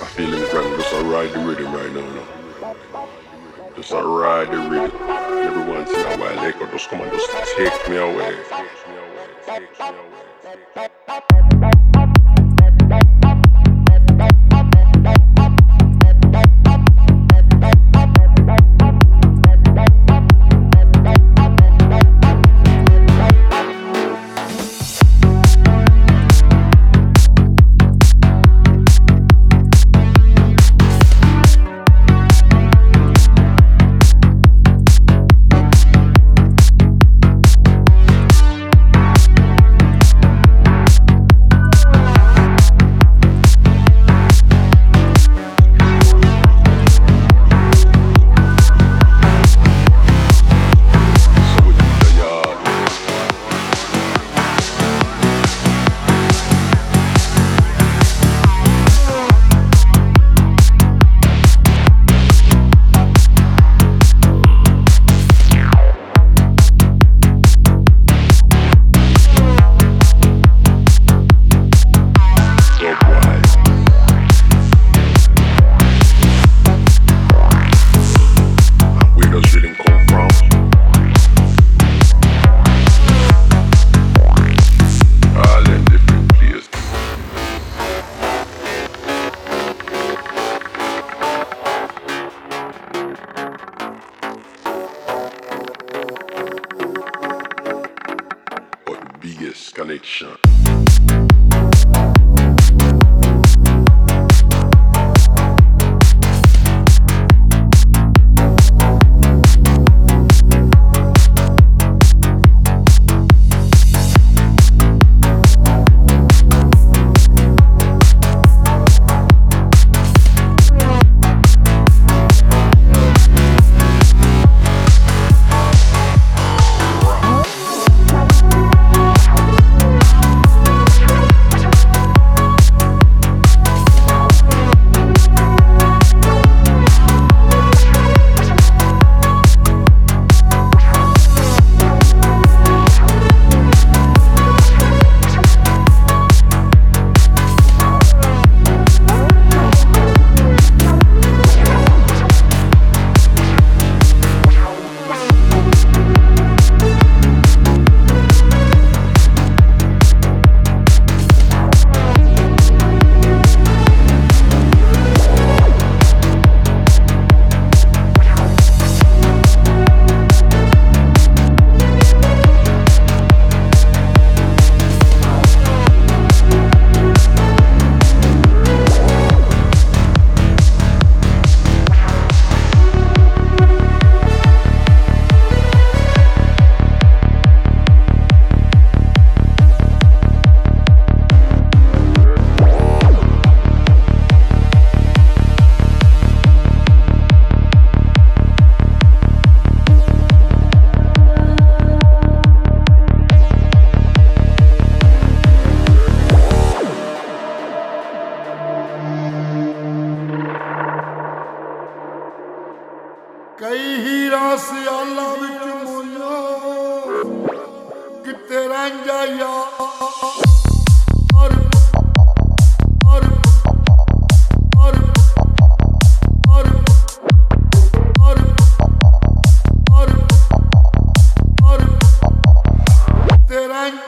My feelings right now, just I ride the rhythm right now. No. Just I ride the rhythm. Every once in a while, they could just come and just take me away. Take me away. Take me away. one.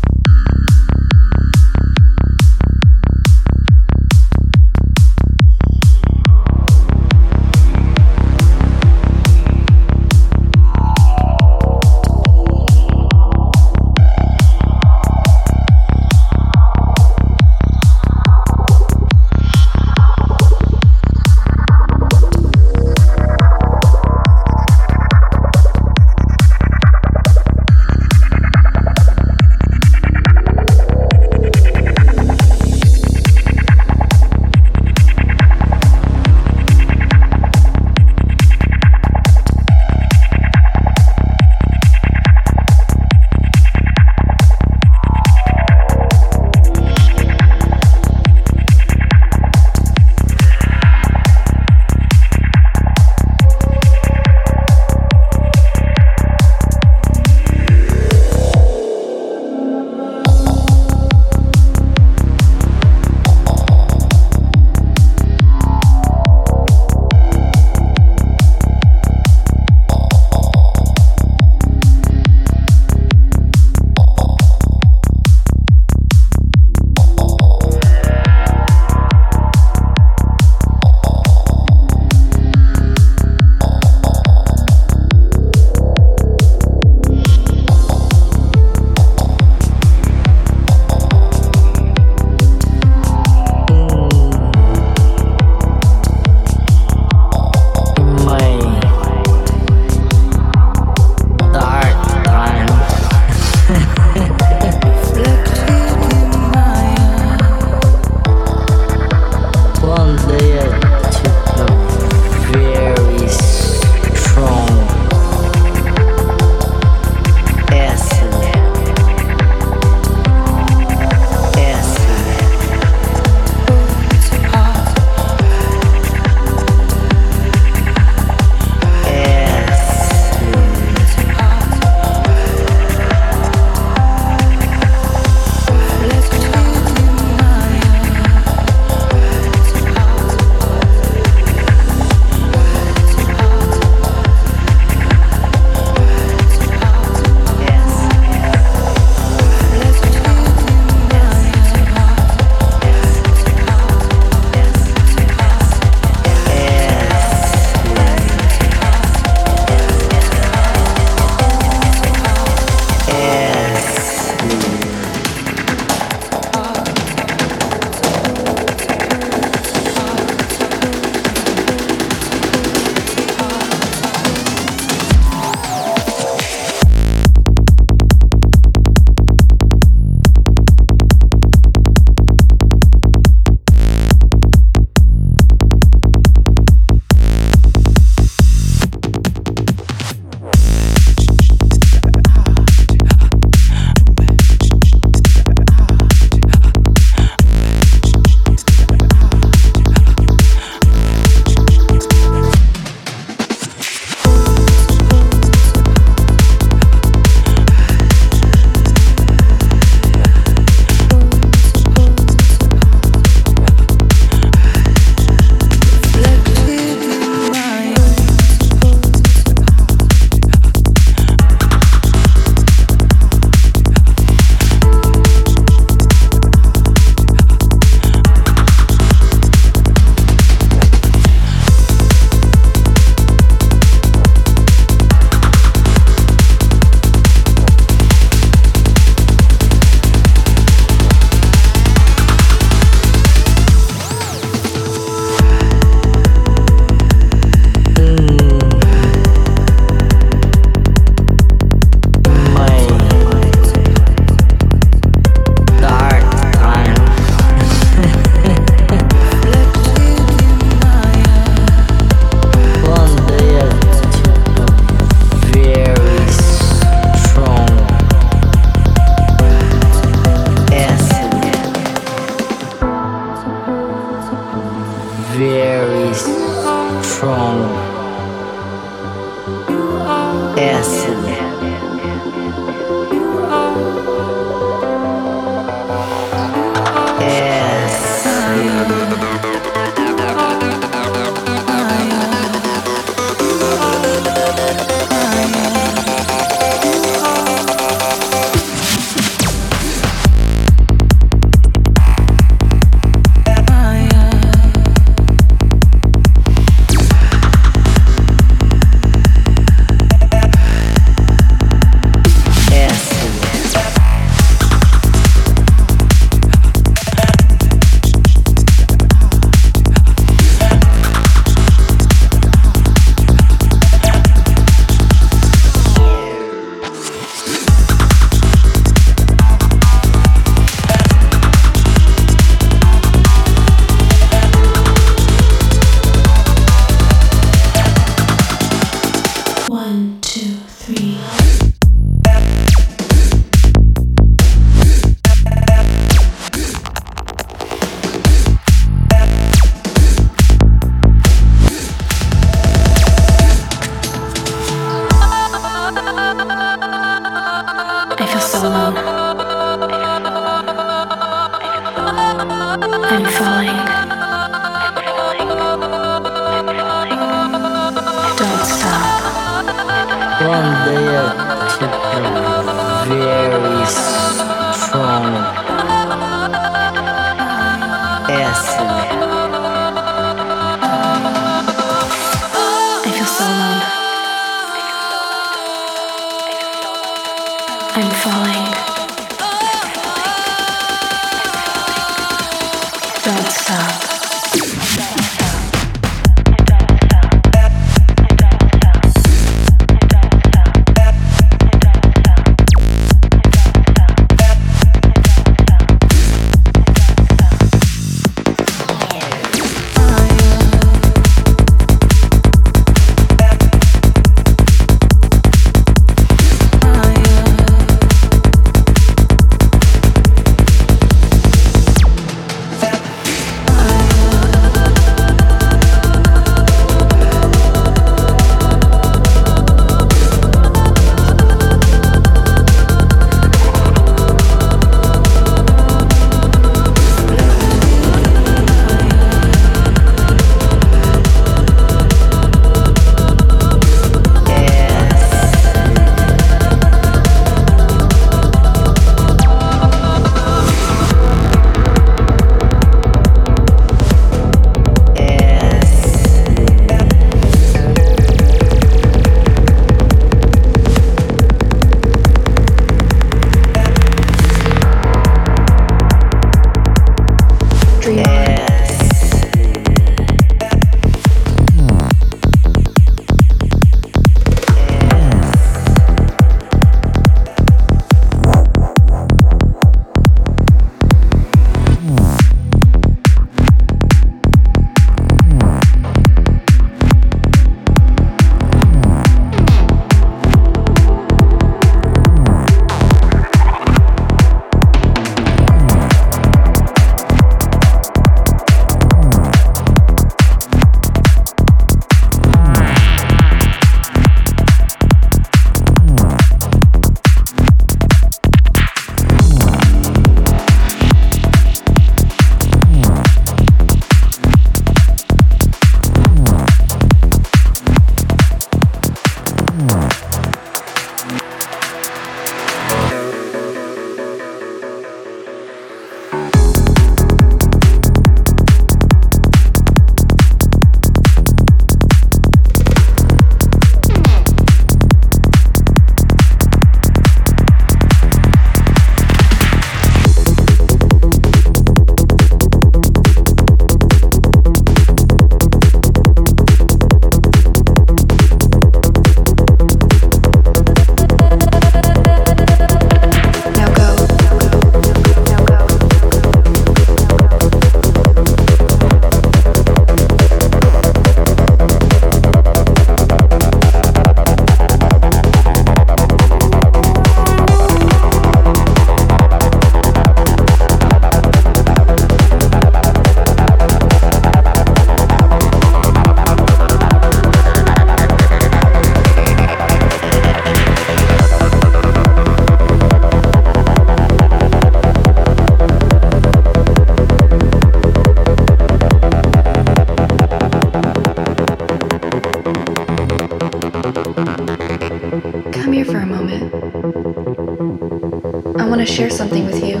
Share something with you.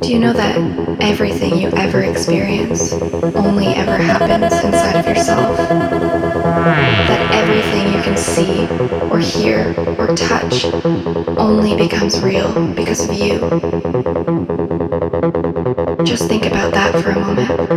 Do you know that everything you ever experience only ever happens inside of yourself? That everything you can see or hear or touch only becomes real because of you? Just think about that for a moment.